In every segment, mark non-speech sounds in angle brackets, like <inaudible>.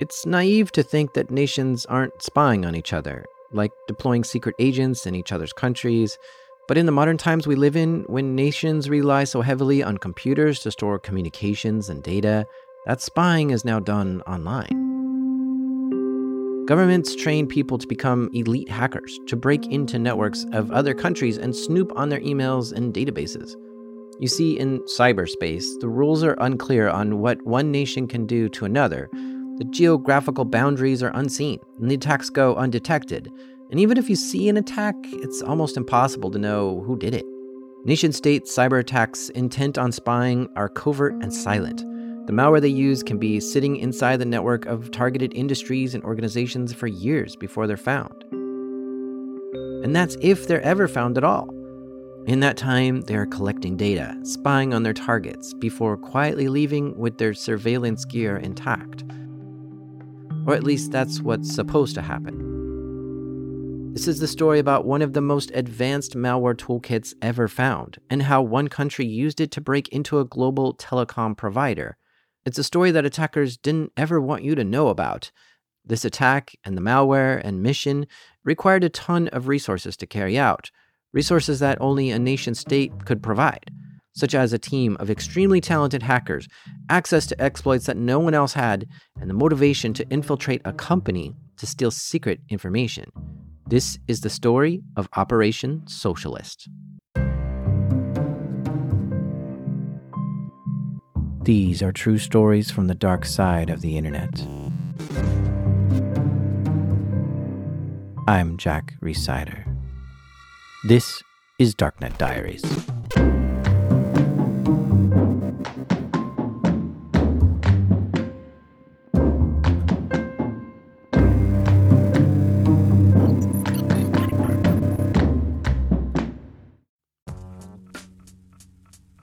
It's naive to think that nations aren't spying on each other, like deploying secret agents in each other's countries. But in the modern times we live in, when nations rely so heavily on computers to store communications and data, that spying is now done online. Governments train people to become elite hackers, to break into networks of other countries and snoop on their emails and databases. You see, in cyberspace, the rules are unclear on what one nation can do to another. The geographical boundaries are unseen, and the attacks go undetected. And even if you see an attack, it's almost impossible to know who did it. Nation state cyber attacks intent on spying are covert and silent. The malware they use can be sitting inside the network of targeted industries and organizations for years before they're found. And that's if they're ever found at all. In that time, they are collecting data, spying on their targets, before quietly leaving with their surveillance gear intact. Or at least that's what's supposed to happen. This is the story about one of the most advanced malware toolkits ever found, and how one country used it to break into a global telecom provider. It's a story that attackers didn't ever want you to know about. This attack and the malware and mission required a ton of resources to carry out resources that only a nation state could provide, such as a team of extremely talented hackers, access to exploits that no one else had, and the motivation to infiltrate a company to steal secret information. This is the story of Operation Socialist. These are true stories from the dark side of the internet. I'm Jack Rhysider. This is Darknet Diaries.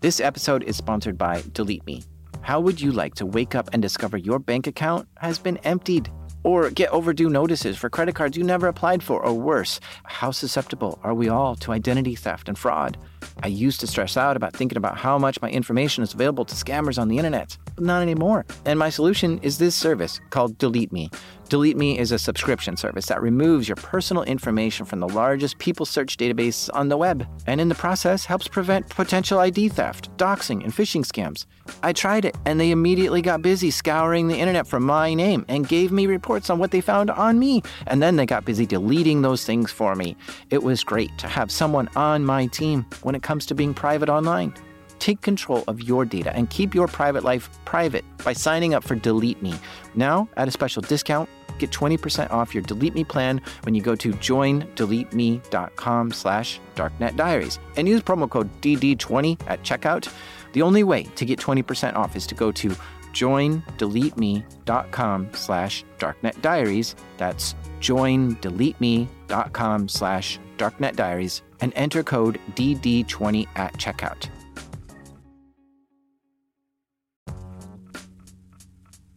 This episode is sponsored by Delete Me. How would you like to wake up and discover your bank account has been emptied? or get overdue notices for credit cards you never applied for, or worse. How susceptible are we all to identity theft and fraud? I used to stress out about thinking about how much my information is available to scammers on the internet, but not anymore. And my solution is this service called Delete Me. Delete Me is a subscription service that removes your personal information from the largest people search database on the web, and in the process helps prevent potential ID theft, doxing, and phishing scams. I tried it, and they immediately got busy scouring the internet for my name and gave me reports on what they found on me, and then they got busy deleting those things for me. It was great to have someone on my team when it comes to being private online. Take control of your data and keep your private life private by signing up for Delete Me. Now, at a special discount, Get 20% off your Delete Me plan when you go to joindeleteme.com slash darknetdiaries and use promo code DD20 at checkout. The only way to get 20% off is to go to joindeleteme.com slash darknetdiaries. That's joindeleteme.com slash darknetdiaries and enter code DD20 at checkout.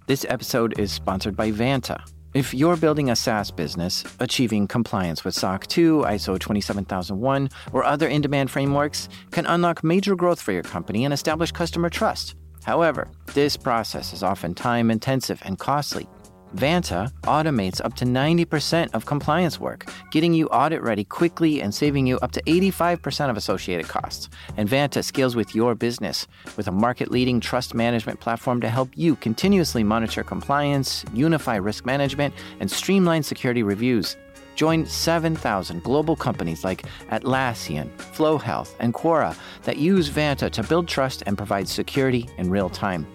This episode is sponsored by Vanta. If you're building a SaaS business, achieving compliance with SOC 2, ISO 27001, or other in demand frameworks can unlock major growth for your company and establish customer trust. However, this process is often time intensive and costly. Vanta automates up to 90% of compliance work, getting you audit ready quickly and saving you up to 85% of associated costs. And Vanta scales with your business with a market leading trust management platform to help you continuously monitor compliance, unify risk management, and streamline security reviews. Join 7,000 global companies like Atlassian, Flo Health, and Quora that use Vanta to build trust and provide security in real time.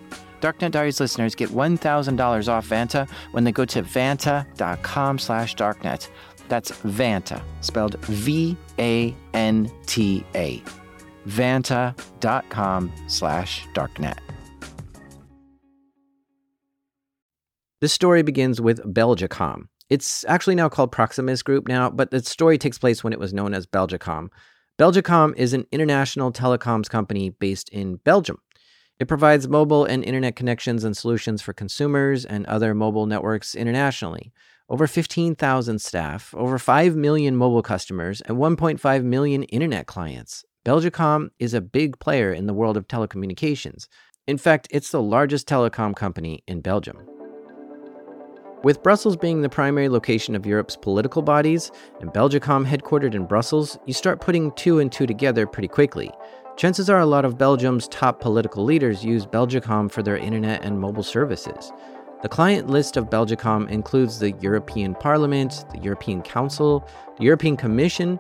Darknet Diaries listeners get $1,000 off Vanta when they go to vanta.com slash darknet. That's Vanta, spelled V-A-N-T-A. Vanta.com slash darknet. This story begins with Belgacom. It's actually now called Proximus Group now, but the story takes place when it was known as Belgacom. Belgacom is an international telecoms company based in Belgium. It provides mobile and internet connections and solutions for consumers and other mobile networks internationally. Over 15,000 staff, over 5 million mobile customers, and 1.5 million internet clients. Belgacom is a big player in the world of telecommunications. In fact, it's the largest telecom company in Belgium. With Brussels being the primary location of Europe's political bodies and Belgacom headquartered in Brussels, you start putting two and two together pretty quickly. Chances are a lot of Belgium's top political leaders use Belgacom for their internet and mobile services. The client list of Belgacom includes the European Parliament, the European Council, the European Commission,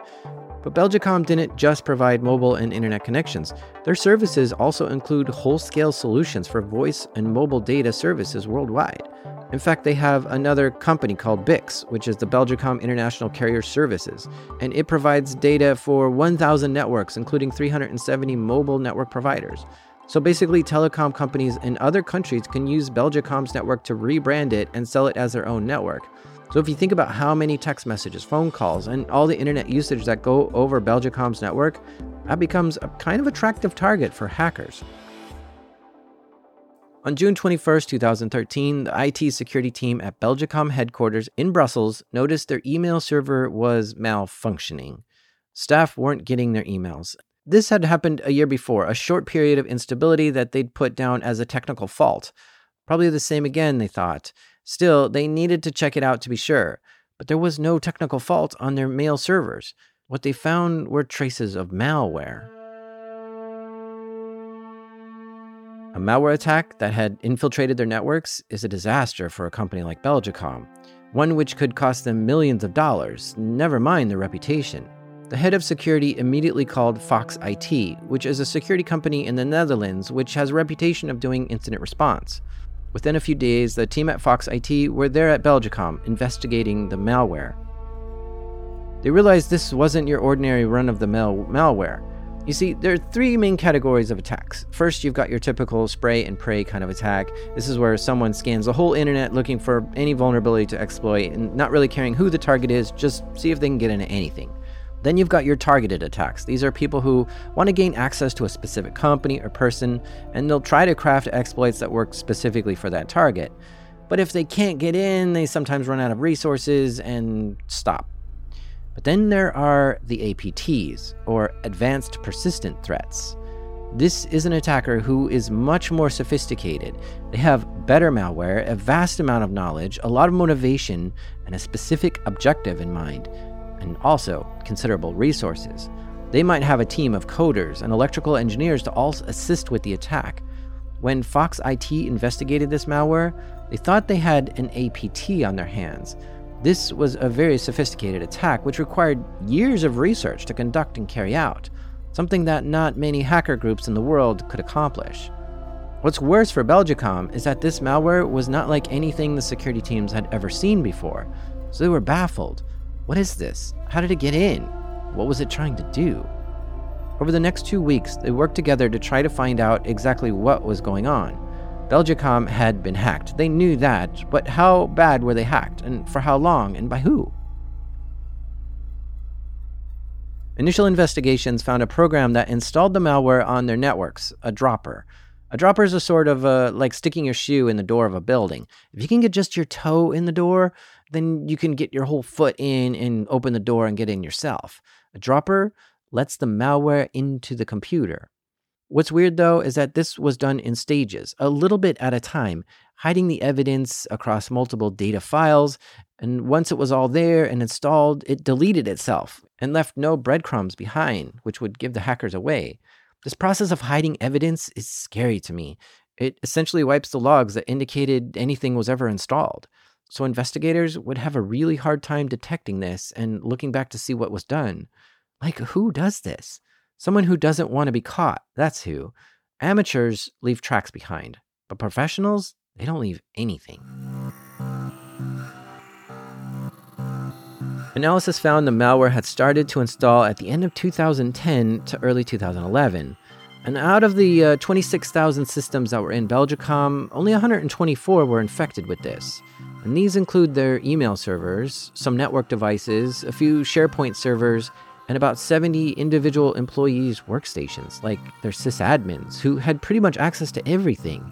but Belgacom didn't just provide mobile and internet connections. Their services also include whole scale solutions for voice and mobile data services worldwide. In fact, they have another company called BICS, which is the Belgacom International Carrier Services, and it provides data for 1,000 networks, including 370 mobile network providers. So basically, telecom companies in other countries can use Belgacom's network to rebrand it and sell it as their own network. So if you think about how many text messages, phone calls, and all the internet usage that go over Belgacom's network, that becomes a kind of attractive target for hackers. On June 21, 2013, the IT security team at Belgacom headquarters in Brussels noticed their email server was malfunctioning. Staff weren't getting their emails. This had happened a year before, a short period of instability that they'd put down as a technical fault. Probably the same again, they thought. Still, they needed to check it out to be sure. But there was no technical fault on their mail servers. What they found were traces of malware. A malware attack that had infiltrated their networks is a disaster for a company like Belgacom, one which could cost them millions of dollars, never mind their reputation. The head of security immediately called Fox IT, which is a security company in the Netherlands which has a reputation of doing incident response. Within a few days, the team at Fox IT were there at Belgacom investigating the malware. They realized this wasn't your ordinary run of the mill malware. You see, there are three main categories of attacks. First, you've got your typical spray and pray kind of attack. This is where someone scans the whole internet looking for any vulnerability to exploit and not really caring who the target is, just see if they can get into anything. Then you've got your targeted attacks. These are people who want to gain access to a specific company or person, and they'll try to craft exploits that work specifically for that target. But if they can't get in, they sometimes run out of resources and stop. But then there are the APTs, or Advanced Persistent Threats. This is an attacker who is much more sophisticated. They have better malware, a vast amount of knowledge, a lot of motivation, and a specific objective in mind, and also considerable resources. They might have a team of coders and electrical engineers to all assist with the attack. When Fox IT investigated this malware, they thought they had an APT on their hands this was a very sophisticated attack which required years of research to conduct and carry out, something that not many hacker groups in the world could accomplish. What's worse for Belgacom is that this malware was not like anything the security teams had ever seen before, so they were baffled. What is this? How did it get in? What was it trying to do? Over the next two weeks, they worked together to try to find out exactly what was going on. Belgacom had been hacked. They knew that, but how bad were they hacked, and for how long, and by who? Initial investigations found a program that installed the malware on their networks, a dropper. A dropper is a sort of uh, like sticking your shoe in the door of a building. If you can get just your toe in the door, then you can get your whole foot in and open the door and get in yourself. A dropper lets the malware into the computer. What's weird though is that this was done in stages, a little bit at a time, hiding the evidence across multiple data files. And once it was all there and installed, it deleted itself and left no breadcrumbs behind, which would give the hackers away. This process of hiding evidence is scary to me. It essentially wipes the logs that indicated anything was ever installed. So investigators would have a really hard time detecting this and looking back to see what was done. Like, who does this? Someone who doesn't want to be caught, that's who. Amateurs leave tracks behind, but professionals, they don't leave anything. Analysis found the malware had started to install at the end of 2010 to early 2011. And out of the uh, 26,000 systems that were in Belgacom, only 124 were infected with this. And these include their email servers, some network devices, a few SharePoint servers, and about 70 individual employees' workstations, like their sysadmins, who had pretty much access to everything.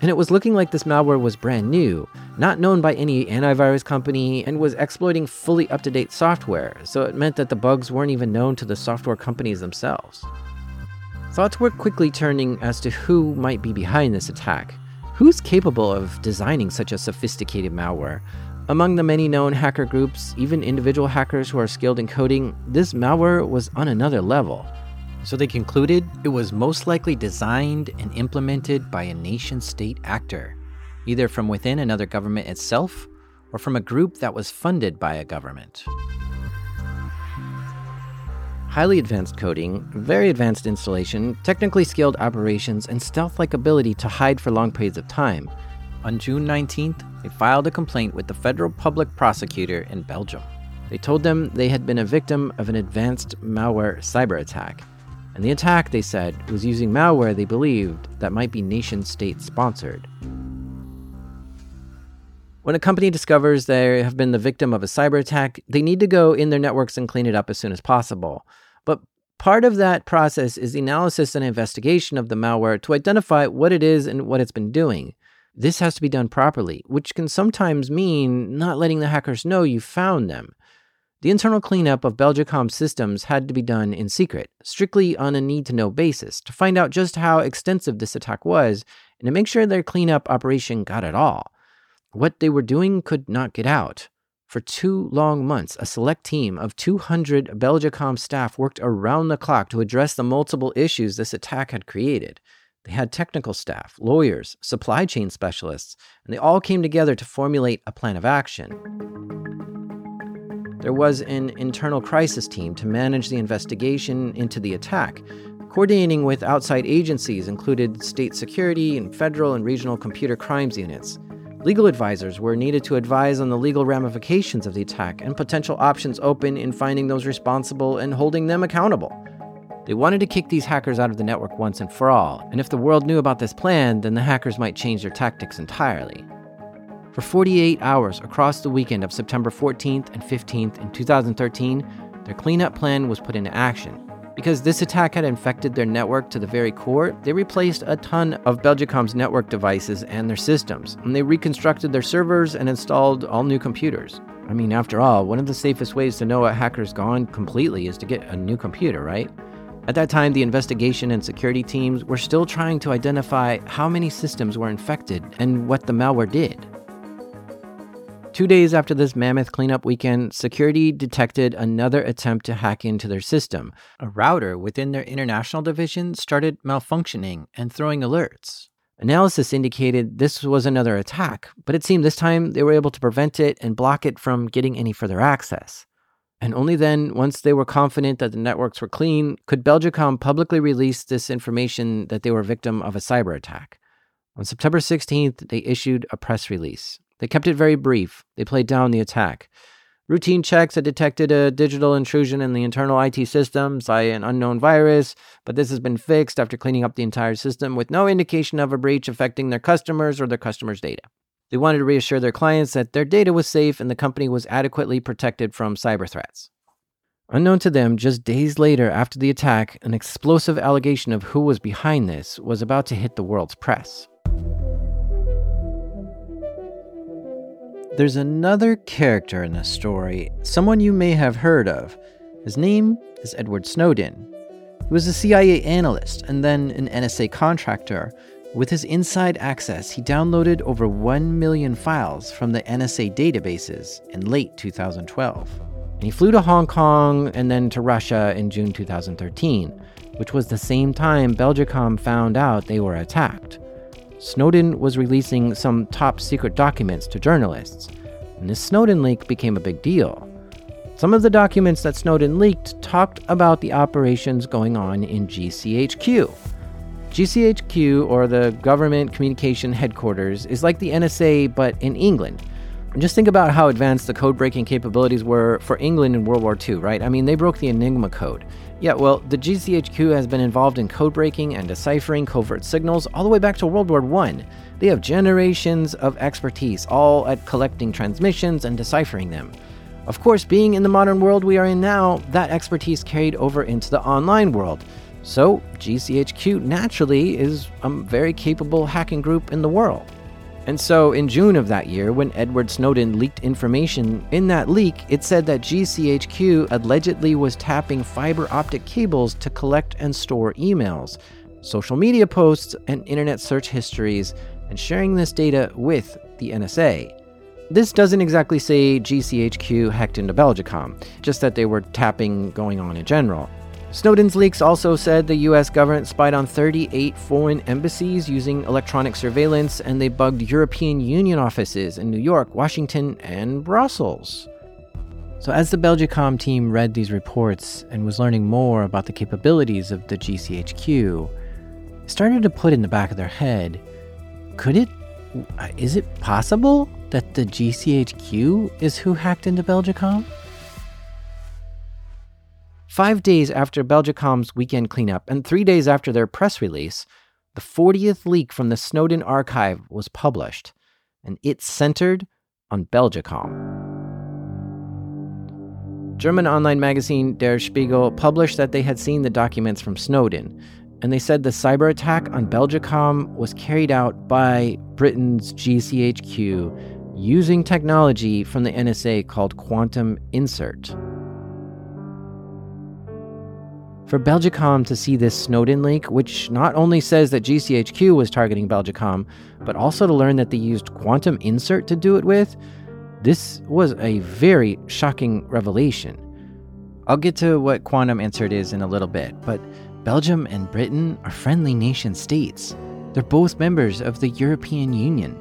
And it was looking like this malware was brand new, not known by any antivirus company, and was exploiting fully up to date software, so it meant that the bugs weren't even known to the software companies themselves. Thoughts were quickly turning as to who might be behind this attack. Who's capable of designing such a sophisticated malware? Among the many known hacker groups, even individual hackers who are skilled in coding, this malware was on another level. So they concluded it was most likely designed and implemented by a nation state actor, either from within another government itself or from a group that was funded by a government. Highly advanced coding, very advanced installation, technically skilled operations, and stealth like ability to hide for long periods of time. On June 19th, they filed a complaint with the federal public prosecutor in Belgium. They told them they had been a victim of an advanced malware cyber attack and the attack, they said, was using malware they believed that might be nation state sponsored. When a company discovers they have been the victim of a cyber attack, they need to go in their networks and clean it up as soon as possible. But part of that process is the analysis and investigation of the malware to identify what it is and what it's been doing. This has to be done properly, which can sometimes mean not letting the hackers know you found them. The internal cleanup of Belgacom's systems had to be done in secret, strictly on a need to know basis, to find out just how extensive this attack was and to make sure their cleanup operation got it all. What they were doing could not get out. For two long months, a select team of 200 Belgacom staff worked around the clock to address the multiple issues this attack had created. They had technical staff, lawyers, supply chain specialists, and they all came together to formulate a plan of action. There was an internal crisis team to manage the investigation into the attack. Coordinating with outside agencies included state security and federal and regional computer crimes units. Legal advisors were needed to advise on the legal ramifications of the attack and potential options open in finding those responsible and holding them accountable. They wanted to kick these hackers out of the network once and for all, and if the world knew about this plan, then the hackers might change their tactics entirely. For 48 hours across the weekend of September 14th and 15th in 2013, their cleanup plan was put into action. Because this attack had infected their network to the very core, they replaced a ton of Belgacom's network devices and their systems, and they reconstructed their servers and installed all new computers. I mean, after all, one of the safest ways to know a hacker's gone completely is to get a new computer, right? At that time, the investigation and security teams were still trying to identify how many systems were infected and what the malware did. Two days after this mammoth cleanup weekend, security detected another attempt to hack into their system. A router within their international division started malfunctioning and throwing alerts. Analysis indicated this was another attack, but it seemed this time they were able to prevent it and block it from getting any further access. And only then, once they were confident that the networks were clean, could Belgacom publicly release this information that they were victim of a cyber attack. On September 16th, they issued a press release. They kept it very brief. They played down the attack. Routine checks had detected a digital intrusion in the internal IT systems by an unknown virus, but this has been fixed after cleaning up the entire system with no indication of a breach affecting their customers or their customers' data. They wanted to reassure their clients that their data was safe and the company was adequately protected from cyber threats. Unknown to them, just days later after the attack, an explosive allegation of who was behind this was about to hit the world's press. There's another character in this story, someone you may have heard of. His name is Edward Snowden. He was a CIA analyst and then an NSA contractor. With his inside access, he downloaded over 1 million files from the NSA databases in late 2012. And he flew to Hong Kong and then to Russia in June 2013, which was the same time Belgacom found out they were attacked. Snowden was releasing some top secret documents to journalists, and this Snowden leak became a big deal. Some of the documents that Snowden leaked talked about the operations going on in GCHQ. GCHQ, or the Government Communication Headquarters, is like the NSA but in England. And just think about how advanced the code breaking capabilities were for England in World War II, right? I mean, they broke the Enigma code. Yeah, well, the GCHQ has been involved in code breaking and deciphering covert signals all the way back to World War I. They have generations of expertise, all at collecting transmissions and deciphering them. Of course, being in the modern world we are in now, that expertise carried over into the online world. So, GCHQ naturally is a very capable hacking group in the world. And so, in June of that year, when Edward Snowden leaked information, in that leak, it said that GCHQ allegedly was tapping fiber optic cables to collect and store emails, social media posts, and internet search histories, and sharing this data with the NSA. This doesn't exactly say GCHQ hacked into Belgacom, just that they were tapping going on in general. Snowden's leaks also said the US government spied on 38 foreign embassies using electronic surveillance, and they bugged European Union offices in New York, Washington, and Brussels. So, as the Belgacom team read these reports and was learning more about the capabilities of the GCHQ, it started to put in the back of their head could it, is it possible that the GCHQ is who hacked into Belgacom? Five days after Belgacom's weekend cleanup and three days after their press release, the 40th leak from the Snowden archive was published, and it centered on Belgacom. German online magazine Der Spiegel published that they had seen the documents from Snowden, and they said the cyber attack on Belgacom was carried out by Britain's GCHQ using technology from the NSA called quantum insert. For Belgacom to see this Snowden leak, which not only says that GCHQ was targeting Belgacom, but also to learn that they used quantum insert to do it with, this was a very shocking revelation. I'll get to what quantum insert is in a little bit, but Belgium and Britain are friendly nation states. They're both members of the European Union.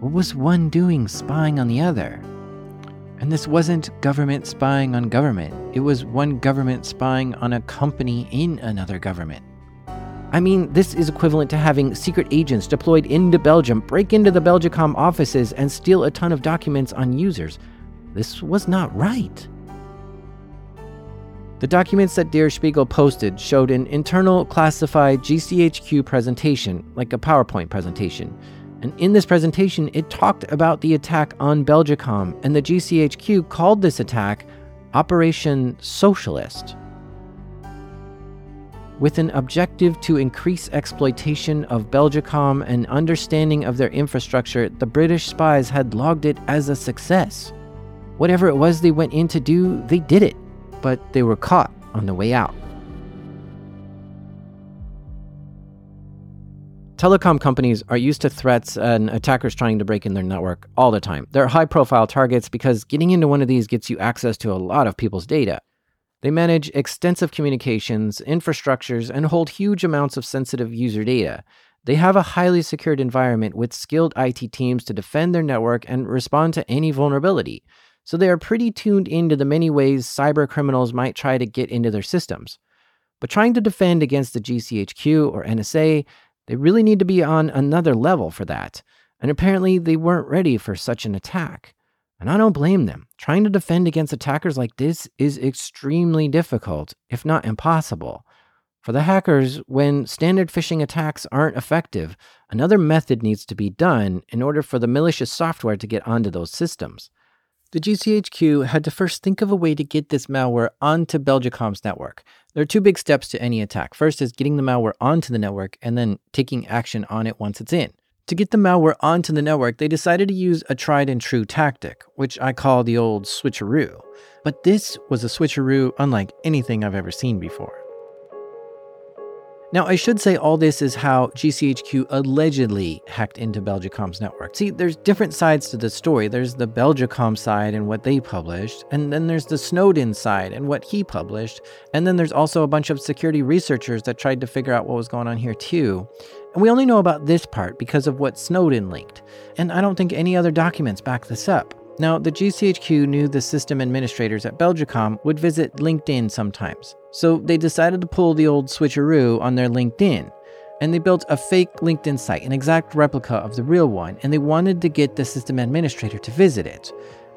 What was one doing spying on the other? And this wasn't government spying on government, it was one government spying on a company in another government. I mean, this is equivalent to having secret agents deployed into Belgium break into the Belgacom offices and steal a ton of documents on users. This was not right. The documents that Der Spiegel posted showed an internal classified GCHQ presentation, like a PowerPoint presentation, and in this presentation, it talked about the attack on Belgacom, and the GCHQ called this attack Operation Socialist. With an objective to increase exploitation of Belgacom and understanding of their infrastructure, the British spies had logged it as a success. Whatever it was they went in to do, they did it, but they were caught on the way out. Telecom companies are used to threats and attackers trying to break in their network all the time. They're high profile targets because getting into one of these gets you access to a lot of people's data. They manage extensive communications, infrastructures, and hold huge amounts of sensitive user data. They have a highly secured environment with skilled IT teams to defend their network and respond to any vulnerability. So they are pretty tuned into the many ways cyber criminals might try to get into their systems. But trying to defend against the GCHQ or NSA, they really need to be on another level for that. And apparently, they weren't ready for such an attack. And I don't blame them. Trying to defend against attackers like this is extremely difficult, if not impossible. For the hackers, when standard phishing attacks aren't effective, another method needs to be done in order for the malicious software to get onto those systems. The GCHQ had to first think of a way to get this malware onto Belgacom's network. There are two big steps to any attack. First is getting the malware onto the network and then taking action on it once it's in. To get the malware onto the network, they decided to use a tried and true tactic, which I call the old switcheroo. But this was a switcheroo unlike anything I've ever seen before. Now, I should say all this is how GCHQ allegedly hacked into Belgacom's network. See, there's different sides to the story. There's the Belgacom side and what they published, and then there's the Snowden side and what he published, and then there's also a bunch of security researchers that tried to figure out what was going on here too. And we only know about this part because of what Snowden leaked, and I don't think any other documents back this up. Now, the GCHQ knew the system administrators at Belgacom would visit LinkedIn sometimes, so they decided to pull the old switcheroo on their LinkedIn. And they built a fake LinkedIn site, an exact replica of the real one, and they wanted to get the system administrator to visit it.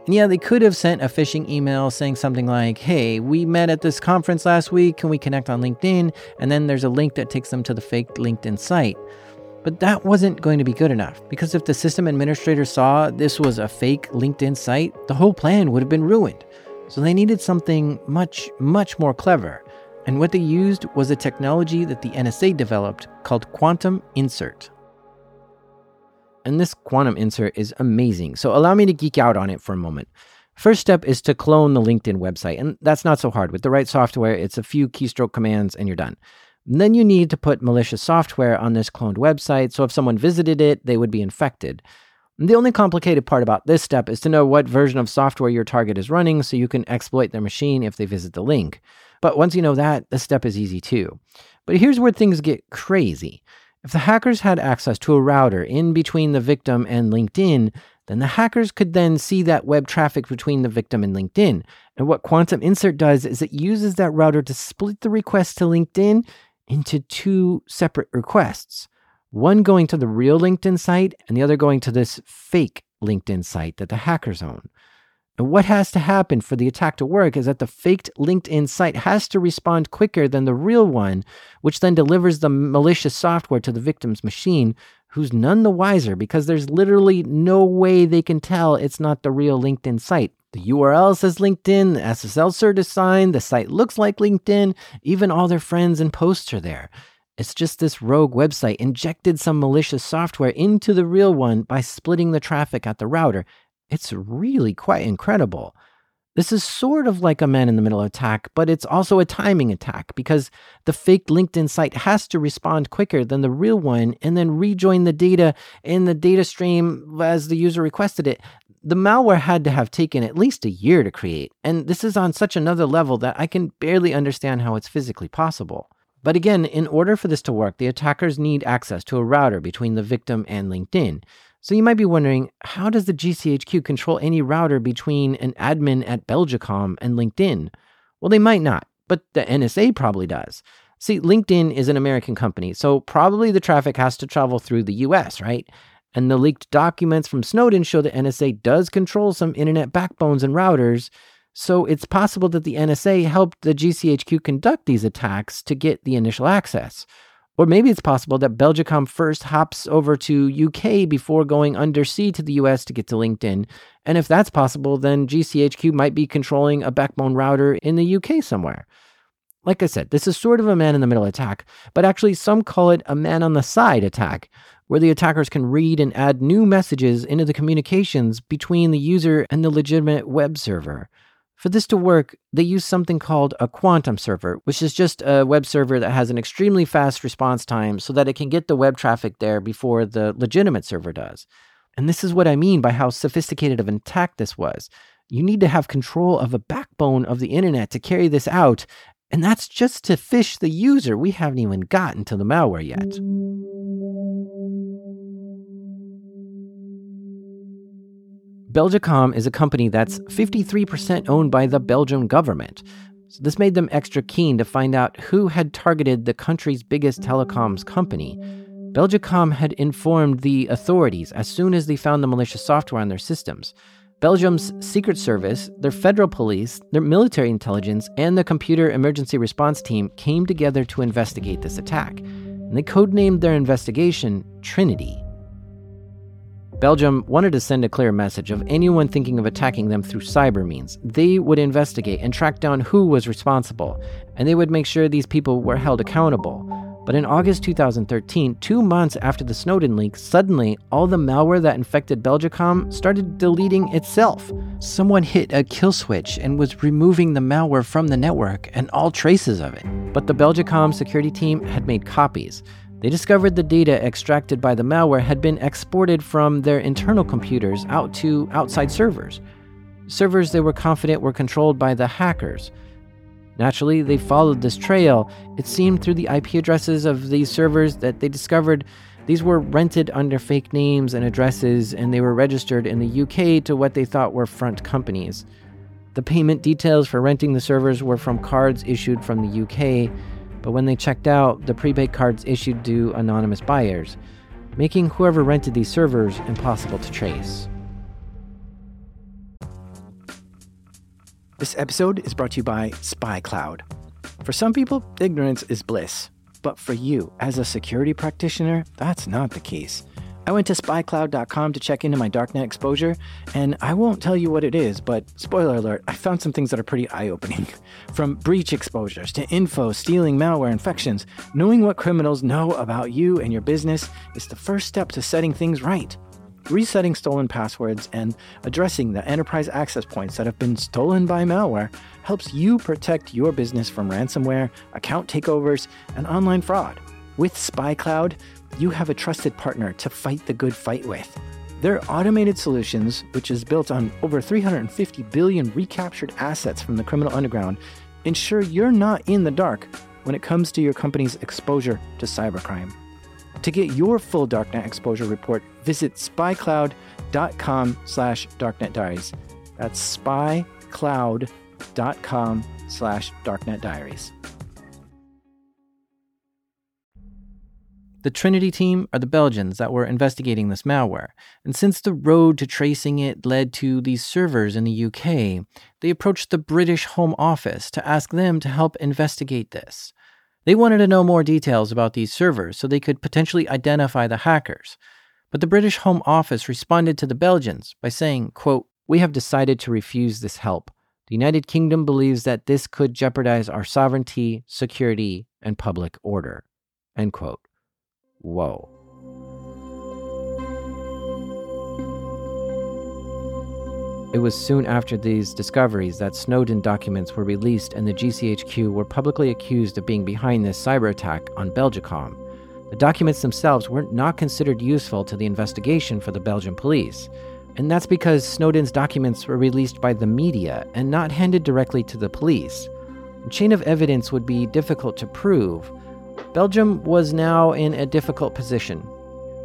And yeah, they could have sent a phishing email saying something like, hey, we met at this conference last week, can we connect on LinkedIn? And then there's a link that takes them to the fake LinkedIn site. But that wasn't going to be good enough because if the system administrator saw this was a fake LinkedIn site, the whole plan would have been ruined. So they needed something much, much more clever. And what they used was a technology that the NSA developed called quantum insert. And this quantum insert is amazing. So allow me to geek out on it for a moment. First step is to clone the LinkedIn website, and that's not so hard. With the right software, it's a few keystroke commands and you're done. And then you need to put malicious software on this cloned website, so if someone visited it, they would be infected. And the only complicated part about this step is to know what version of software your target is running so you can exploit their machine if they visit the link. But once you know that, the step is easy too. But here's where things get crazy. If the hackers had access to a router in between the victim and LinkedIn, then the hackers could then see that web traffic between the victim and LinkedIn. And what Quantum Insert does is it uses that router to split the request to LinkedIn into two separate requests one going to the real LinkedIn site and the other going to this fake LinkedIn site that the hackers own. And what has to happen for the attack to work is that the faked LinkedIn site has to respond quicker than the real one, which then delivers the malicious software to the victim's machine, who's none the wiser because there's literally no way they can tell it's not the real LinkedIn site. The URL says LinkedIn, the SSL cert is signed, the site looks like LinkedIn, even all their friends and posts are there. It's just this rogue website injected some malicious software into the real one by splitting the traffic at the router. It's really quite incredible. This is sort of like a man in the middle attack, but it's also a timing attack because the fake LinkedIn site has to respond quicker than the real one and then rejoin the data in the data stream as the user requested it the malware had to have taken at least a year to create, and this is on such another level that I can barely understand how it's physically possible. But again, in order for this to work, the attackers need access to a router between the victim and LinkedIn. So you might be wondering, how does the GCHQ control any router between an admin at Belgacom and LinkedIn? Well, they might not, but the NSA probably does. See, LinkedIn is an American company, so probably the traffic has to travel through the US, right? And the leaked documents from Snowden show the NSA does control some internet backbones and routers. So it's possible that the NSA helped the GCHQ conduct these attacks to get the initial access. Or maybe it's possible that Belgacom first hops over to UK before going undersea to the US to get to LinkedIn. And if that's possible, then GCHQ might be controlling a backbone router in the UK somewhere. Like I said, this is sort of a man in the middle attack, but actually some call it a man on the side attack, where the attackers can read and add new messages into the communications between the user and the legitimate web server. For this to work, they use something called a quantum server, which is just a web server that has an extremely fast response time so that it can get the web traffic there before the legitimate server does. And this is what I mean by how sophisticated of an attack this was. You need to have control of a backbone of the internet to carry this out, and that's just to fish the user. We haven't even gotten to the malware yet. Belgacom is a company that's 53% owned by the Belgian government. So this made them extra keen to find out who had targeted the country's biggest telecoms company. Belgacom had informed the authorities as soon as they found the malicious software on their systems. Belgium's Secret Service, their federal police, their military intelligence, and the computer emergency response team came together to investigate this attack. And they codenamed their investigation Trinity. Belgium wanted to send a clear message of anyone thinking of attacking them through cyber means. They would investigate and track down who was responsible, and they would make sure these people were held accountable. But in August 2013, two months after the Snowden leak, suddenly all the malware that infected Belgacom started deleting itself. Someone hit a kill switch and was removing the malware from the network and all traces of it. But the Belgacom security team had made copies. They discovered the data extracted by the malware had been exported from their internal computers out to outside servers. Servers they were confident were controlled by the hackers. Naturally, they followed this trail. It seemed through the IP addresses of these servers that they discovered these were rented under fake names and addresses, and they were registered in the UK to what they thought were front companies. The payment details for renting the servers were from cards issued from the UK, but when they checked out, the prepaid cards issued to anonymous buyers, making whoever rented these servers impossible to trace. This episode is brought to you by SpyCloud. For some people, ignorance is bliss. But for you, as a security practitioner, that's not the case. I went to spycloud.com to check into my darknet exposure, and I won't tell you what it is, but spoiler alert, I found some things that are pretty eye opening. <laughs> From breach exposures to info, stealing, malware, infections, knowing what criminals know about you and your business is the first step to setting things right. resetting stolen passwords and addressing the enterprise access points that have been stolen by malware helps you protect your business from ransomware, account takeovers, and online fraud. With SpyCloud, you have a trusted partner to fight the good fight with. Their automated solutions, which is built on over 350 billion recaptured assets from the criminal underground, ensure you're not in the dark when it comes to your company's exposure to cybercrime. To get your full Darknet exposure report, visit spycloud.com slash darknetdiaries. That's spycloud.com slash darknetdiaries. The Trinity team are the Belgians that were investigating this malware, and since the road to tracing it led to these servers in the UK, they approached the British Home Office to ask them to help investigate this. They wanted to know more details about these servers so they could potentially identify the hackers. But the British Home Office responded to the Belgians by saying, quote, "We have decided to refuse this help. The United Kingdom believes that this could jeopardize our sovereignty, security, and public order." End quote. Whoa. It was soon after these discoveries that Snowden documents were released and the GCHQ were publicly accused of being behind this cyber attack on Belgacom. The documents themselves were not considered useful to the investigation for the Belgian police. And that's because Snowden's documents were released by the media and not handed directly to the police. The chain of evidence would be difficult to prove, Belgium was now in a difficult position.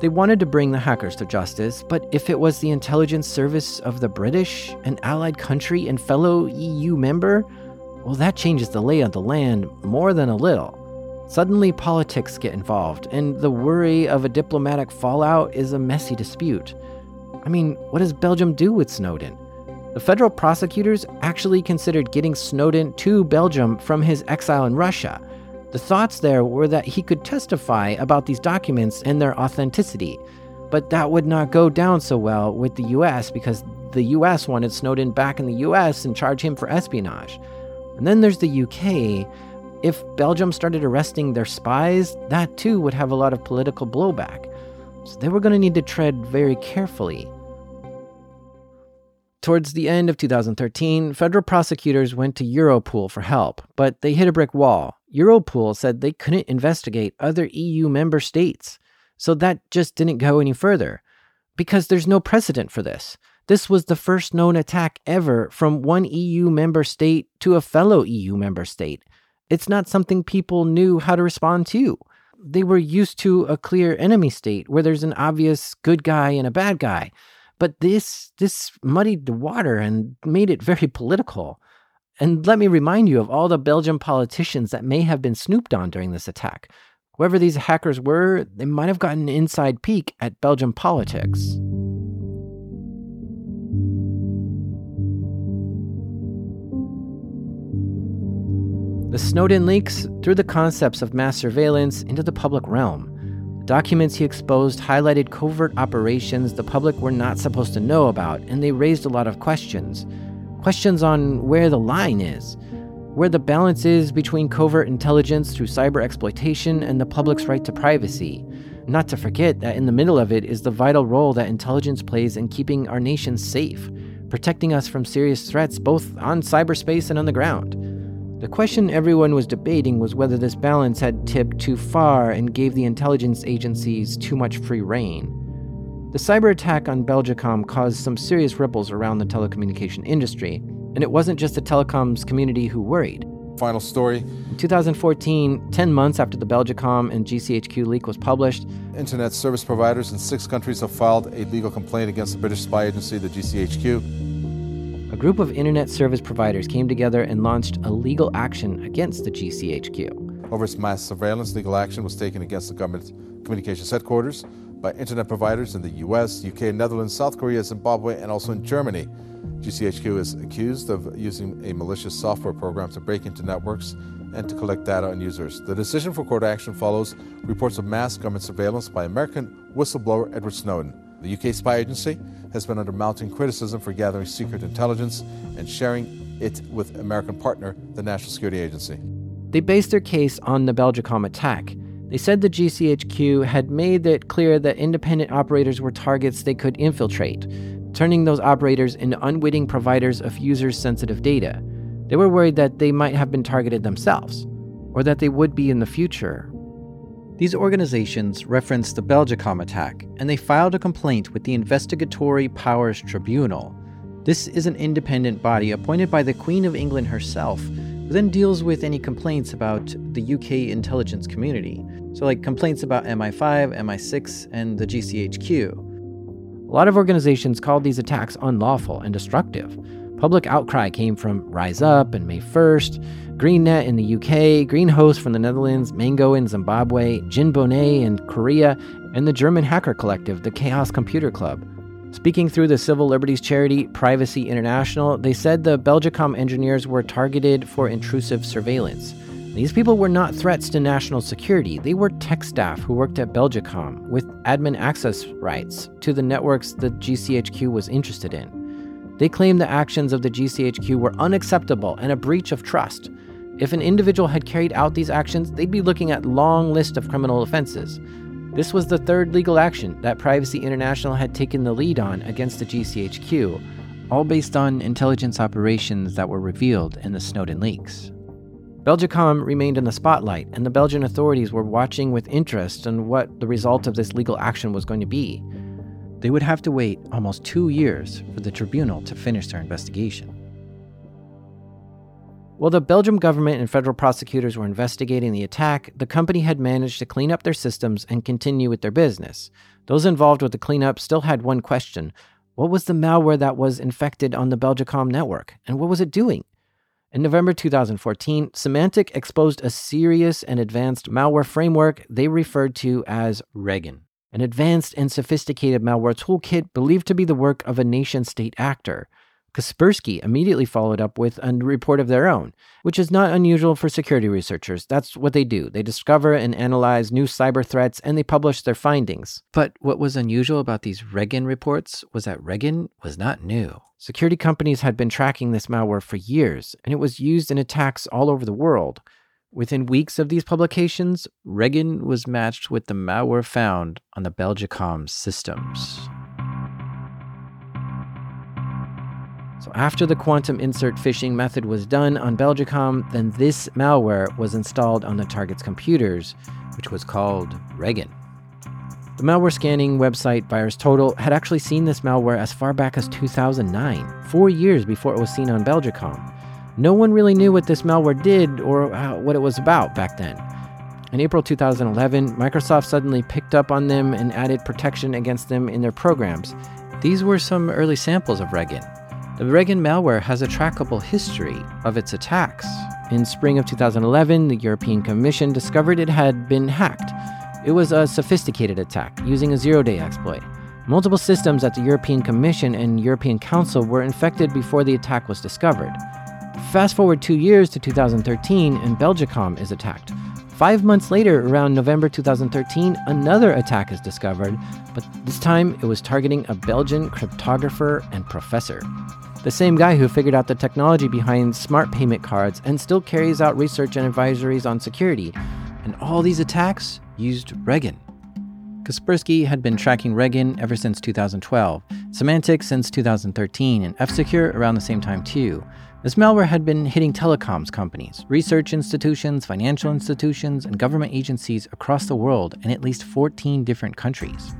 They wanted to bring the hackers to justice, but if it was the intelligence service of the British, an allied country and fellow EU member, well, that changes the lay of the land more than a little. Suddenly, politics get involved, and the worry of a diplomatic fallout is a messy dispute. I mean, what does Belgium do with Snowden? The federal prosecutors actually considered getting Snowden to Belgium from his exile in Russia. The thoughts there were that he could testify about these documents and their authenticity, but that would not go down so well with the US because the US wanted Snowden back in the US and charge him for espionage. And then there's the UK. If Belgium started arresting their spies, that too would have a lot of political blowback. So they were going to need to tread very carefully. Towards the end of 2013, federal prosecutors went to Europol for help, but they hit a brick wall. Europol said they couldn't investigate other EU member states, so that just didn't go any further. Because there's no precedent for this. This was the first known attack ever from one EU member state to a fellow EU member state. It's not something people knew how to respond to. They were used to a clear enemy state where there's an obvious good guy and a bad guy. But this this muddied the water and made it very <laughs> political. And let me remind you of all the Belgian politicians that may have been snooped on during this attack. Whoever these hackers were, they might have gotten an inside peek at Belgian politics. The Snowden leaks threw the concepts of mass surveillance into the public realm. Documents he exposed highlighted covert operations the public were not supposed to know about, and they raised a lot of questions. Questions on where the line is, where the balance is between covert intelligence through cyber exploitation and the public's right to privacy. Not to forget that in the middle of it is the vital role that intelligence plays in keeping our nation safe, protecting us from serious threats both on cyberspace and on the ground. The question everyone was debating was whether this balance had tipped too far and gave the intelligence agencies too much free rein. The cyber attack on Belgacom caused some serious ripples around the telecommunication industry, and it wasn't just the telecoms community who worried. Final story. In 2014, 10 months after the Belgacom and GCHQ leak was published, Internet service providers in six countries have filed a legal complaint against the British spy agency, the GCHQ a group of internet service providers came together and launched a legal action against the GCHQ. Over its mass surveillance, legal action was taken against the government communications headquarters by internet providers in the US, UK, Netherlands, South Korea, Zimbabwe, and also in Germany. GCHQ is accused of using a malicious software program to break into networks and to collect data on users. The decision for court action follows reports of mass government surveillance by American whistleblower Edward Snowden. The UK spy agency has been under mounting criticism for gathering secret intelligence and sharing it with American partner, the National Security Agency. They based their case on the Belgacom attack. They said the GCHQ had made it clear that independent operators were targets they could infiltrate, turning those operators into unwitting providers of users' sensitive data. They were worried that they might have been targeted themselves, or that they would be in the future. These organizations referenced the Belgacom attack, and they filed a complaint with the Investigatory Powers Tribunal. This is an independent body appointed by the Queen of England herself, who then deals with any complaints about the UK intelligence community. So, like complaints about MI5, MI6, and the GCHQ. A lot of organizations called these attacks unlawful and destructive. Public outcry came from Riseup and May 1st, GreenNet in the UK, Greenhost from the Netherlands, Mango in Zimbabwe, JinBonet in Korea, and the German hacker collective, the Chaos Computer Club. Speaking through the civil liberties charity Privacy International, they said the Belgacom engineers were targeted for intrusive surveillance. These people were not threats to national security. They were tech staff who worked at Belgacom with admin access rights to the networks the GCHQ was interested in. They claimed the actions of the GCHQ were unacceptable and a breach of trust. If an individual had carried out these actions, they'd be looking at long list of criminal offenses. This was the third legal action that Privacy International had taken the lead on against the GCHQ, all based on intelligence operations that were revealed in the Snowden leaks. Belgacom remained in the spotlight, and the Belgian authorities were watching with interest on what the result of this legal action was going to be. They would have to wait almost two years for the tribunal to finish their investigation. While the Belgium government and federal prosecutors were investigating the attack, the company had managed to clean up their systems and continue with their business. Those involved with the cleanup still had one question What was the malware that was infected on the Belgacom network, and what was it doing? In November 2014, Symantec exposed a serious and advanced malware framework they referred to as Regin, an advanced and sophisticated malware toolkit believed to be the work of a nation state actor. Kaspersky immediately followed up with a report of their own, which is not unusual for security researchers. That's what they do. They discover and analyze new cyber threats and they publish their findings. But what was unusual about these Regin reports was that Regin was not new. Security companies had been tracking this malware for years, and it was used in attacks all over the world. Within weeks of these publications, Regin was matched with the malware found on the Belgacom systems. So after the quantum insert phishing method was done on Belgacom, then this malware was installed on the target's computers, which was called Regin. The malware scanning website VirusTotal had actually seen this malware as far back as 2009, four years before it was seen on Belgacom. No one really knew what this malware did or uh, what it was about back then. In April 2011, Microsoft suddenly picked up on them and added protection against them in their programs. These were some early samples of Regin. The Regin malware has a trackable history of its attacks. In spring of 2011, the European Commission discovered it had been hacked it was a sophisticated attack using a zero day exploit. Multiple systems at the European Commission and European Council were infected before the attack was discovered. Fast forward two years to 2013, and Belgacom is attacked. Five months later, around November 2013, another attack is discovered, but this time it was targeting a Belgian cryptographer and professor. The same guy who figured out the technology behind smart payment cards and still carries out research and advisories on security. And all these attacks used Regin. Kaspersky had been tracking Regin ever since 2012, Symantec since 2013, and F Secure around the same time too. This malware had been hitting telecoms companies, research institutions, financial institutions, and government agencies across the world in at least 14 different countries.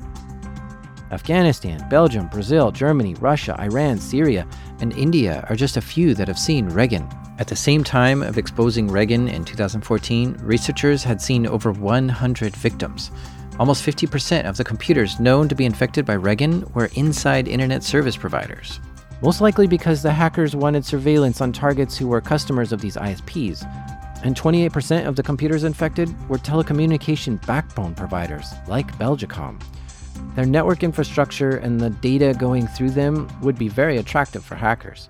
Afghanistan, Belgium, Brazil, Germany, Russia, Iran, Syria, and India are just a few that have seen Regin. At the same time of exposing Regin in 2014, researchers had seen over 100 victims. Almost 50% of the computers known to be infected by Regin were inside internet service providers. Most likely because the hackers wanted surveillance on targets who were customers of these ISPs. And 28% of the computers infected were telecommunication backbone providers, like Belgacom. Their network infrastructure and the data going through them would be very attractive for hackers.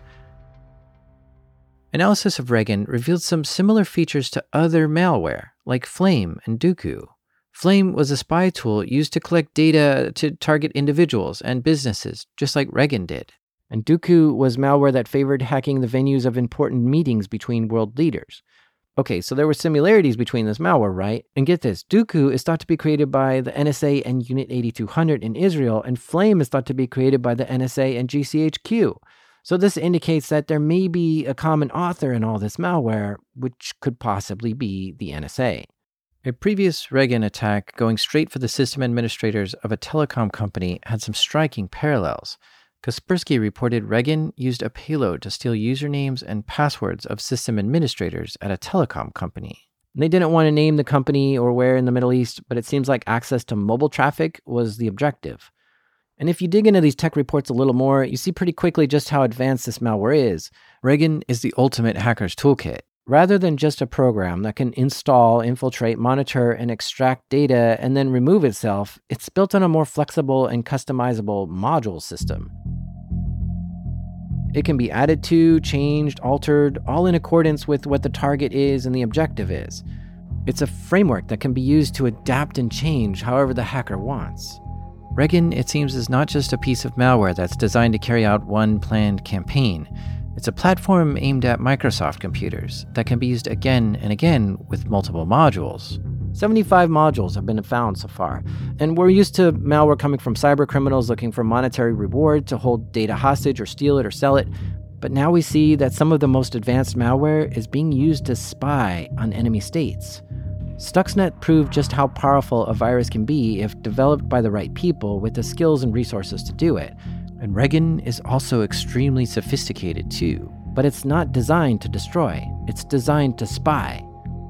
Analysis of Regin revealed some similar features to other malware, like Flame and Duqu. Flame was a spy tool used to collect data to target individuals and businesses, just like Regin did. And Duqu was malware that favored hacking the venues of important meetings between world leaders. Okay, so there were similarities between this malware, right? And get this Duqu is thought to be created by the NSA and Unit 8200 in Israel, and Flame is thought to be created by the NSA and GCHQ. So this indicates that there may be a common author in all this malware, which could possibly be the NSA. A previous Regin attack going straight for the system administrators of a telecom company had some striking parallels. Kaspersky reported Regin used a payload to steal usernames and passwords of system administrators at a telecom company. They didn't want to name the company or where in the Middle East, but it seems like access to mobile traffic was the objective. And if you dig into these tech reports a little more, you see pretty quickly just how advanced this malware is. Regin is the ultimate hacker's toolkit. Rather than just a program that can install, infiltrate, monitor, and extract data and then remove itself, it's built on a more flexible and customizable module system. It can be added to, changed, altered, all in accordance with what the target is and the objective is. It's a framework that can be used to adapt and change however the hacker wants. Regin, it seems, is not just a piece of malware that's designed to carry out one planned campaign. It's a platform aimed at Microsoft computers that can be used again and again with multiple modules. 75 modules have been found so far, and we're used to malware coming from cyber criminals looking for monetary reward to hold data hostage or steal it or sell it. But now we see that some of the most advanced malware is being used to spy on enemy states. Stuxnet proved just how powerful a virus can be if developed by the right people with the skills and resources to do it. And Regin is also extremely sophisticated too. But it's not designed to destroy, it's designed to spy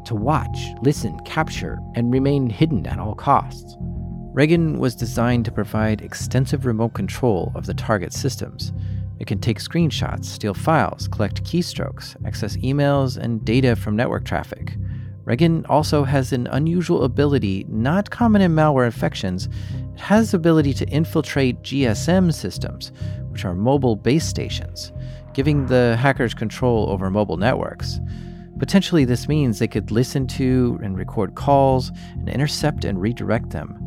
to watch, listen, capture, and remain hidden at all costs. Regin was designed to provide extensive remote control of the target systems. It can take screenshots, steal files, collect keystrokes, access emails and data from network traffic. Regin also has an unusual ability not common in malware infections. It has the ability to infiltrate GSM systems, which are mobile base stations, giving the hackers control over mobile networks. Potentially, this means they could listen to and record calls and intercept and redirect them.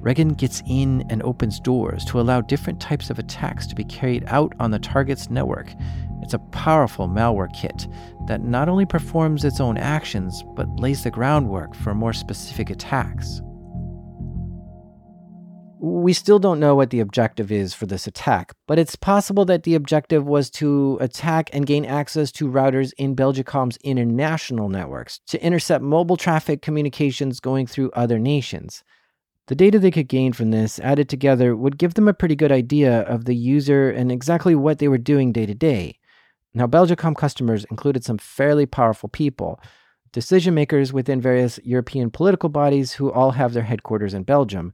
Regin gets in and opens doors to allow different types of attacks to be carried out on the target's network. It's a powerful malware kit that not only performs its own actions, but lays the groundwork for more specific attacks. We still don't know what the objective is for this attack, but it's possible that the objective was to attack and gain access to routers in Belgacom's international networks to intercept mobile traffic communications going through other nations. The data they could gain from this added together would give them a pretty good idea of the user and exactly what they were doing day to day. Now, Belgacom customers included some fairly powerful people, decision makers within various European political bodies who all have their headquarters in Belgium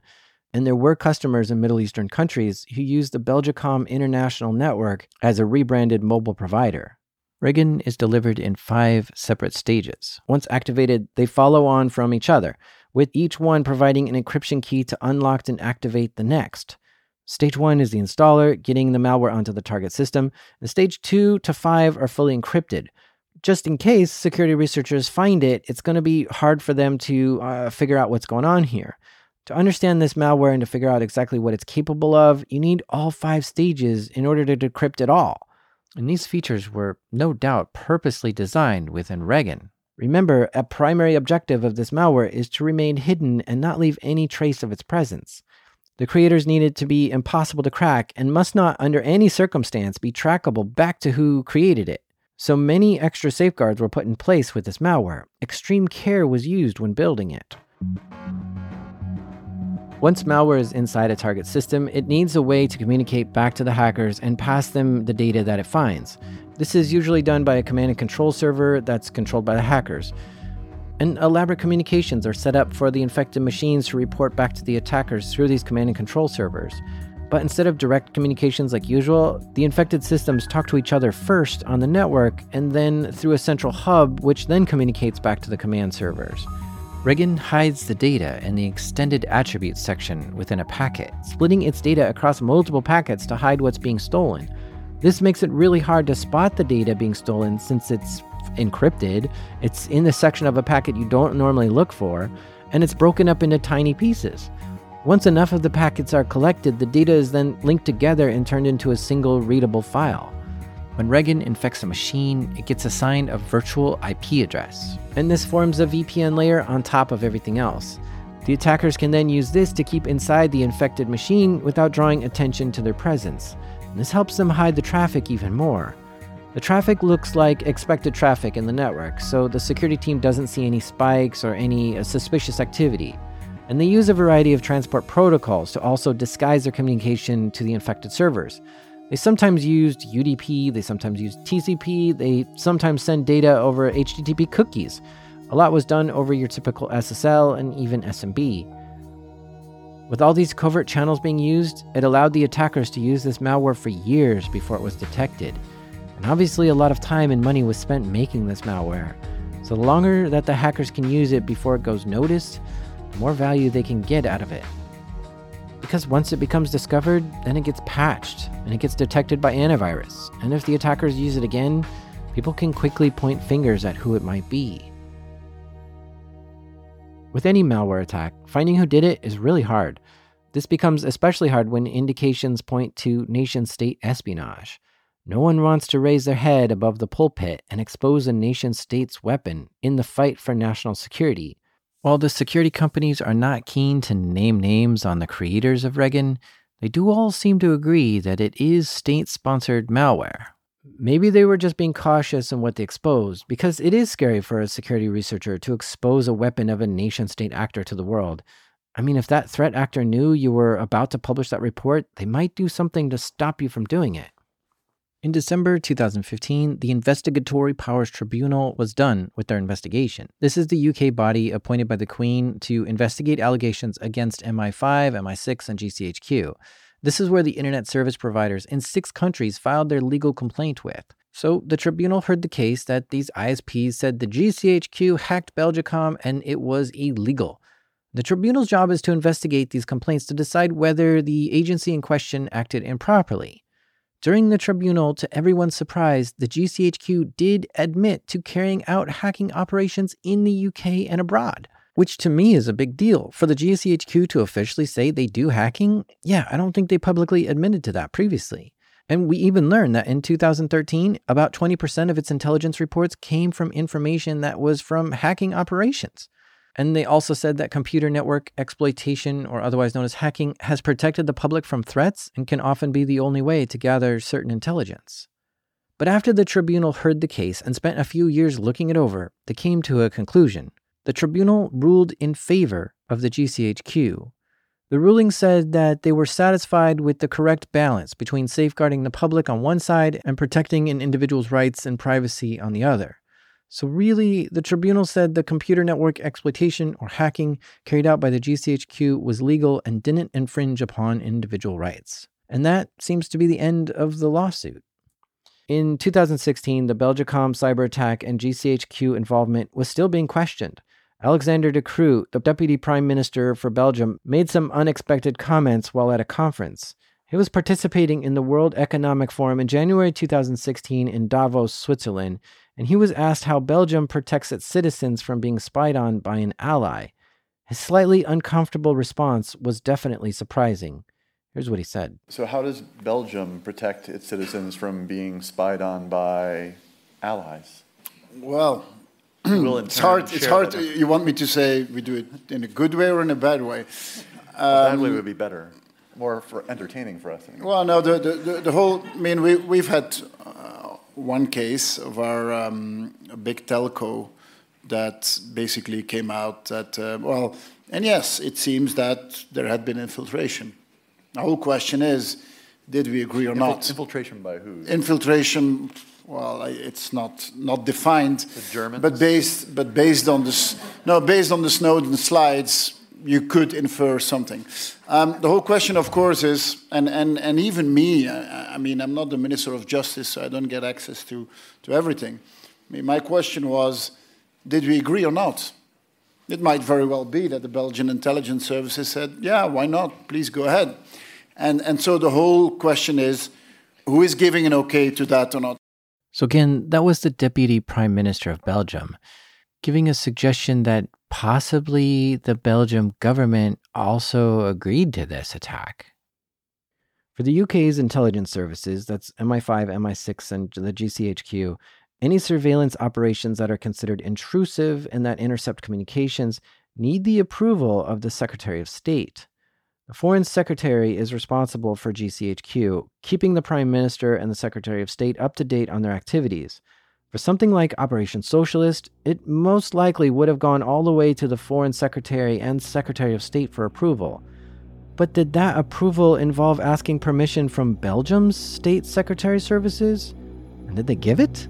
and there were customers in Middle Eastern countries who used the Belgacom International Network as a rebranded mobile provider. Regin is delivered in five separate stages. Once activated, they follow on from each other, with each one providing an encryption key to unlock and activate the next. Stage one is the installer, getting the malware onto the target system, and stage two to five are fully encrypted. Just in case security researchers find it, it's going to be hard for them to uh, figure out what's going on here. To understand this malware and to figure out exactly what it's capable of, you need all five stages in order to decrypt it all. And these features were no doubt purposely designed within Regin. Remember, a primary objective of this malware is to remain hidden and not leave any trace of its presence. The creators need it to be impossible to crack and must not, under any circumstance, be trackable back to who created it. So many extra safeguards were put in place with this malware. Extreme care was used when building it. Once malware is inside a target system, it needs a way to communicate back to the hackers and pass them the data that it finds. This is usually done by a command and control server that's controlled by the hackers. And elaborate communications are set up for the infected machines to report back to the attackers through these command and control servers. But instead of direct communications like usual, the infected systems talk to each other first on the network and then through a central hub, which then communicates back to the command servers. Regin hides the data in the extended attributes section within a packet, splitting its data across multiple packets to hide what's being stolen. This makes it really hard to spot the data being stolen since it's encrypted, it's in the section of a packet you don't normally look for, and it's broken up into tiny pieces. Once enough of the packets are collected, the data is then linked together and turned into a single readable file. When Regin infects a machine, it gets assigned a virtual IP address, and this forms a VPN layer on top of everything else. The attackers can then use this to keep inside the infected machine without drawing attention to their presence. And this helps them hide the traffic even more. The traffic looks like expected traffic in the network, so the security team doesn't see any spikes or any uh, suspicious activity. And they use a variety of transport protocols to also disguise their communication to the infected servers. They sometimes used UDP, they sometimes used TCP, they sometimes send data over HTTP cookies. A lot was done over your typical SSL and even SMB. With all these covert channels being used, it allowed the attackers to use this malware for years before it was detected. And obviously, a lot of time and money was spent making this malware. So, the longer that the hackers can use it before it goes noticed, the more value they can get out of it. Because once it becomes discovered, then it gets patched and it gets detected by antivirus. And if the attackers use it again, people can quickly point fingers at who it might be. With any malware attack, finding who did it is really hard. This becomes especially hard when indications point to nation state espionage. No one wants to raise their head above the pulpit and expose a nation state's weapon in the fight for national security. While the security companies are not keen to name names on the creators of Regin, they do all seem to agree that it is state sponsored malware. Maybe they were just being cautious in what they exposed, because it is scary for a security researcher to expose a weapon of a nation state actor to the world. I mean, if that threat actor knew you were about to publish that report, they might do something to stop you from doing it. In December 2015, the Investigatory Powers Tribunal was done with their investigation. This is the UK body appointed by the Queen to investigate allegations against MI5, MI6, and GCHQ. This is where the internet service providers in six countries filed their legal complaint with. So the tribunal heard the case that these ISPs said the GCHQ hacked Belgacom and it was illegal. The tribunal's job is to investigate these complaints to decide whether the agency in question acted improperly. During the tribunal, to everyone's surprise, the GCHQ did admit to carrying out hacking operations in the UK and abroad, which to me is a big deal. For the GCHQ to officially say they do hacking, yeah, I don't think they publicly admitted to that previously. And we even learned that in 2013, about 20% of its intelligence reports came from information that was from hacking operations. And they also said that computer network exploitation, or otherwise known as hacking, has protected the public from threats and can often be the only way to gather certain intelligence. But after the tribunal heard the case and spent a few years looking it over, they came to a conclusion. The tribunal ruled in favor of the GCHQ. The ruling said that they were satisfied with the correct balance between safeguarding the public on one side and protecting an individual's rights and privacy on the other. So, really, the tribunal said the computer network exploitation or hacking carried out by the GCHQ was legal and didn't infringe upon individual rights. And that seems to be the end of the lawsuit. In 2016, the Belgacom cyber attack and GCHQ involvement was still being questioned. Alexander De Croo, the deputy prime minister for Belgium, made some unexpected comments while at a conference. He was participating in the World Economic Forum in January 2016 in Davos, Switzerland, and he was asked how Belgium protects its citizens from being spied on by an ally. His slightly uncomfortable response was definitely surprising. Here's what he said So, how does Belgium protect its citizens from being spied on by allies? Well, <clears throat> it's hard. It's hard. To, you want me to say we do it in a good way or in a bad way? Um, bad way would be better, more for entertaining for us. Anyway. Well, no, the, the, the, whole. I mean, we we've had one case of our um, big telco that basically came out that, uh, well, and yes, it seems that there had been infiltration. The whole question is, did we agree or Infil not? Infiltration by who? Infiltration, well, it's not not defined. The Germans? But based, but based on the no, based on the Snowden slides, you could infer something. Um, the whole question, of course, is, and, and, and even me, I, I, mean, I'm not the Minister of Justice, so I don't get access to, to everything. I mean, my question was, did we agree or not? It might very well be that the Belgian intelligence services said, yeah, why not? Please go ahead. And, and so the whole question is, who is giving an okay to that or not? So, again, that was the Deputy Prime Minister of Belgium giving a suggestion that possibly the Belgium government also agreed to this attack. For the UK's intelligence services, that's MI5, MI6, and the GCHQ, any surveillance operations that are considered intrusive and that intercept communications need the approval of the Secretary of State. The Foreign Secretary is responsible for GCHQ, keeping the Prime Minister and the Secretary of State up to date on their activities. For something like Operation Socialist, it most likely would have gone all the way to the Foreign Secretary and Secretary of State for approval. But did that approval involve asking permission from Belgium's State Security Services? And did they give it?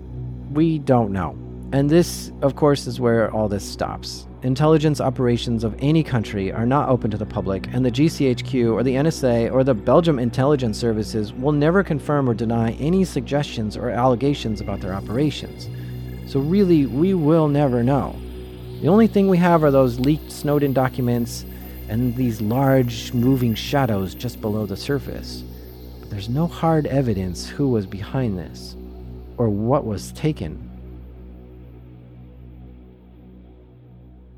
We don't know. And this, of course, is where all this stops intelligence operations of any country are not open to the public, and the GCHQ or the NSA or the Belgium intelligence services will never confirm or deny any suggestions or allegations about their operations. So, really, we will never know. The only thing we have are those leaked Snowden documents and these large moving shadows just below the surface. But there's no hard evidence who was behind this or what was taken.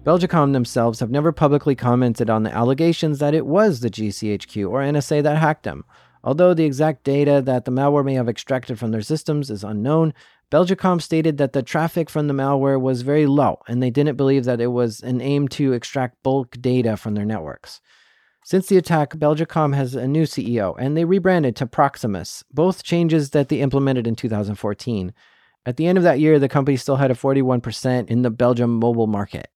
Belgacom themselves have never publicly commented on the allegations that it was the GCHQ or NSA that hacked them. Although the exact data that the malware may have extracted from their systems is unknown, Belgacom stated that the traffic from the malware was very low and they didn't believe that it was an aim to extract bulk data from their networks. Since the attack, Belgacom has a new CEO and they rebranded to Proximus, both changes that they implemented in 2014. At the end of that year, the company still had a 41% in the Belgium mobile market.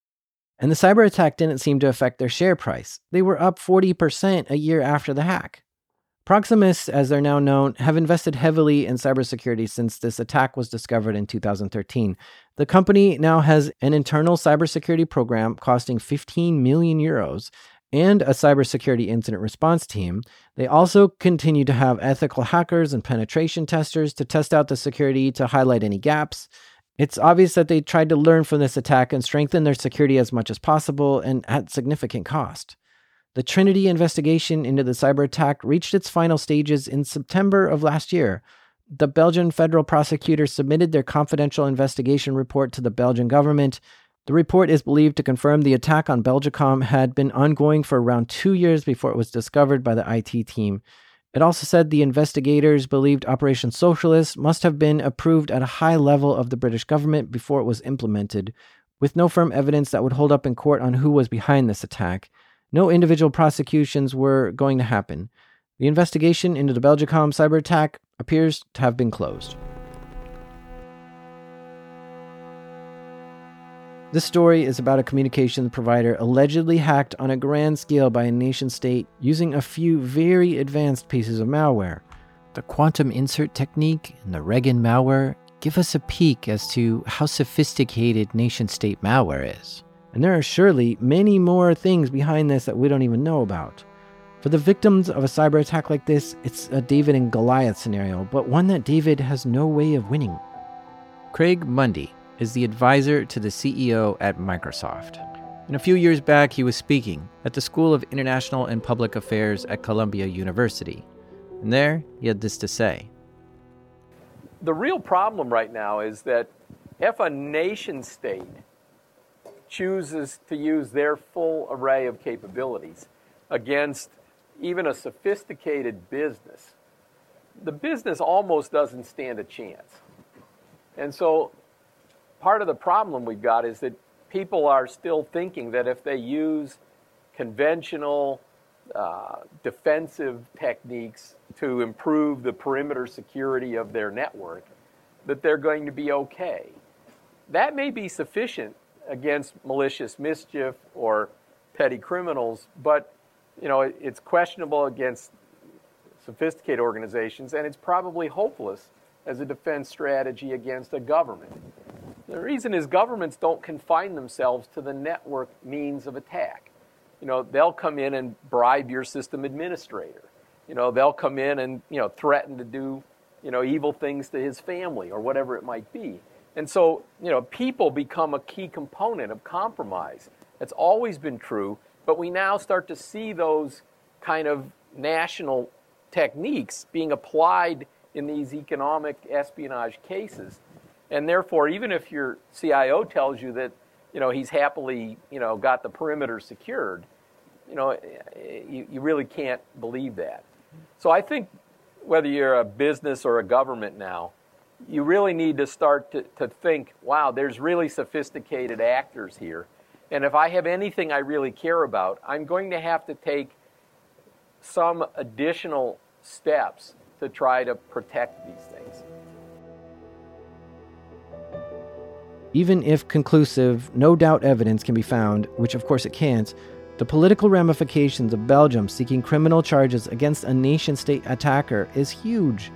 And the cyber attack didn't seem to affect their share price. They were up 40% a year after the hack. Proximus, as they're now known, have invested heavily in cybersecurity since this attack was discovered in 2013. The company now has an internal cybersecurity program costing 15 million euros and a cybersecurity incident response team. They also continue to have ethical hackers and penetration testers to test out the security to highlight any gaps. It's obvious that they tried to learn from this attack and strengthen their security as much as possible and at significant cost. The Trinity investigation into the cyber attack reached its final stages in September of last year. The Belgian federal prosecutor submitted their confidential investigation report to the Belgian government. The report is believed to confirm the attack on Belgacom had been ongoing for around two years before it was discovered by the IT team. It also said the investigators believed Operation Socialist must have been approved at a high level of the British government before it was implemented, with no firm evidence that would hold up in court on who was behind this attack. No individual prosecutions were going to happen. The investigation into the Belgacom cyber attack appears to have been closed. This story is about a communications provider allegedly hacked on a grand scale by a nation state using a few very advanced pieces of malware. The quantum insert technique and the Regin malware give us a peek as to how sophisticated nation state malware is. And there are surely many more things behind this that we don't even know about. For the victims of a cyber attack like this, it's a David and Goliath scenario, but one that David has no way of winning. Craig Mundie is the advisor to the CEO at Microsoft. And a few years back, he was speaking at the School of International and Public Affairs at Columbia University. And there, he had this to say The real problem right now is that if a nation state chooses to use their full array of capabilities against even a sophisticated business, the business almost doesn't stand a chance. And so part of the problem we've got is that people are still thinking that if they use conventional uh, defensive techniques to improve the perimeter security of their network, that they're going to be okay. That may be sufficient against malicious mischief or petty criminals, but you know it's questionable against sophisticated organizations, and it's probably hopeless as a defense strategy against a government. The reason is governments don't confine themselves to the network means of attack. You know, they'll come in and bribe your system administrator. You know, they'll come in and, you know, threaten to do, you know, evil things to his family or whatever it might be. And so, you know, people become a key component of compromise. That's always been true, but we now start to see those kind of national techniques being applied in these economic espionage cases. And therefore, even if your CIO tells you that, you know, he's happily, you know, got the perimeter secured, you know, eh, you, you really can't believe that. So I think whether you're a business or a government now, you really need to start to, to think, wow, there's really sophisticated actors here. And if I have anything I really care about, I'm going to have to take some additional steps to try to protect these things. Even if conclusive, no doubt evidence can be found, which of course it can't, the political ramifications of Belgium seeking criminal charges against a nation state attacker is huge.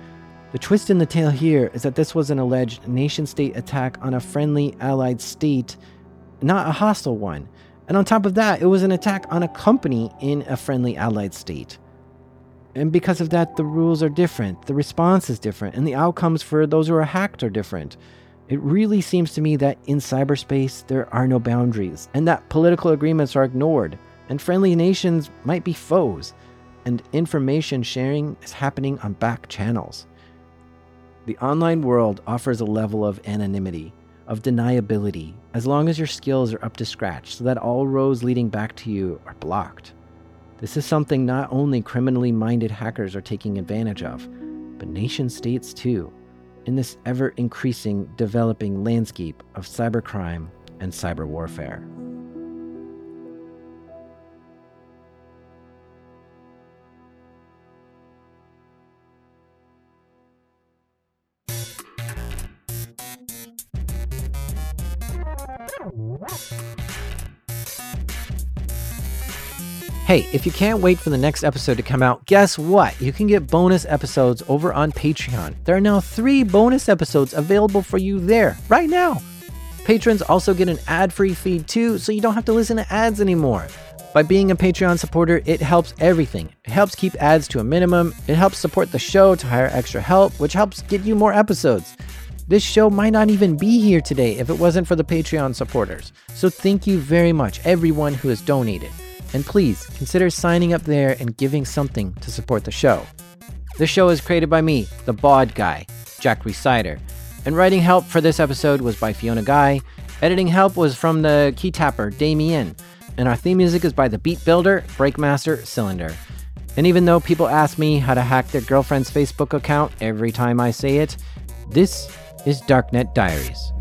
The twist in the tale here is that this was an alleged nation state attack on a friendly allied state, not a hostile one. And on top of that, it was an attack on a company in a friendly allied state. And because of that, the rules are different, the response is different, and the outcomes for those who are hacked are different. It really seems to me that in cyberspace, there are no boundaries, and that political agreements are ignored, and friendly nations might be foes, and information sharing is happening on back channels. The online world offers a level of anonymity, of deniability, as long as your skills are up to scratch so that all roads leading back to you are blocked. This is something not only criminally minded hackers are taking advantage of, but nation states too, in this ever increasing developing landscape of cybercrime and cyber warfare. Hey, if you can't wait for the next episode to come out, guess what? You can get bonus episodes over on Patreon. There are now three bonus episodes available for you there right now. Patrons also get an ad free feed too, so you don't have to listen to ads anymore. By being a Patreon supporter, it helps everything. It helps keep ads to a minimum, it helps support the show to hire extra help, which helps get you more episodes. This show might not even be here today if it wasn't for the Patreon supporters. So thank you very much, everyone who has donated. And please consider signing up there and giving something to support the show. This show is created by me, the Bod Guy, Jack Rhysider. And writing help for this episode was by Fiona Guy. Editing help was from the key tapper, Damien. And our theme music is by the beat builder, Breakmaster Cylinder. And even though people ask me how to hack their girlfriend's Facebook account every time I say it, this is Darknet Diaries.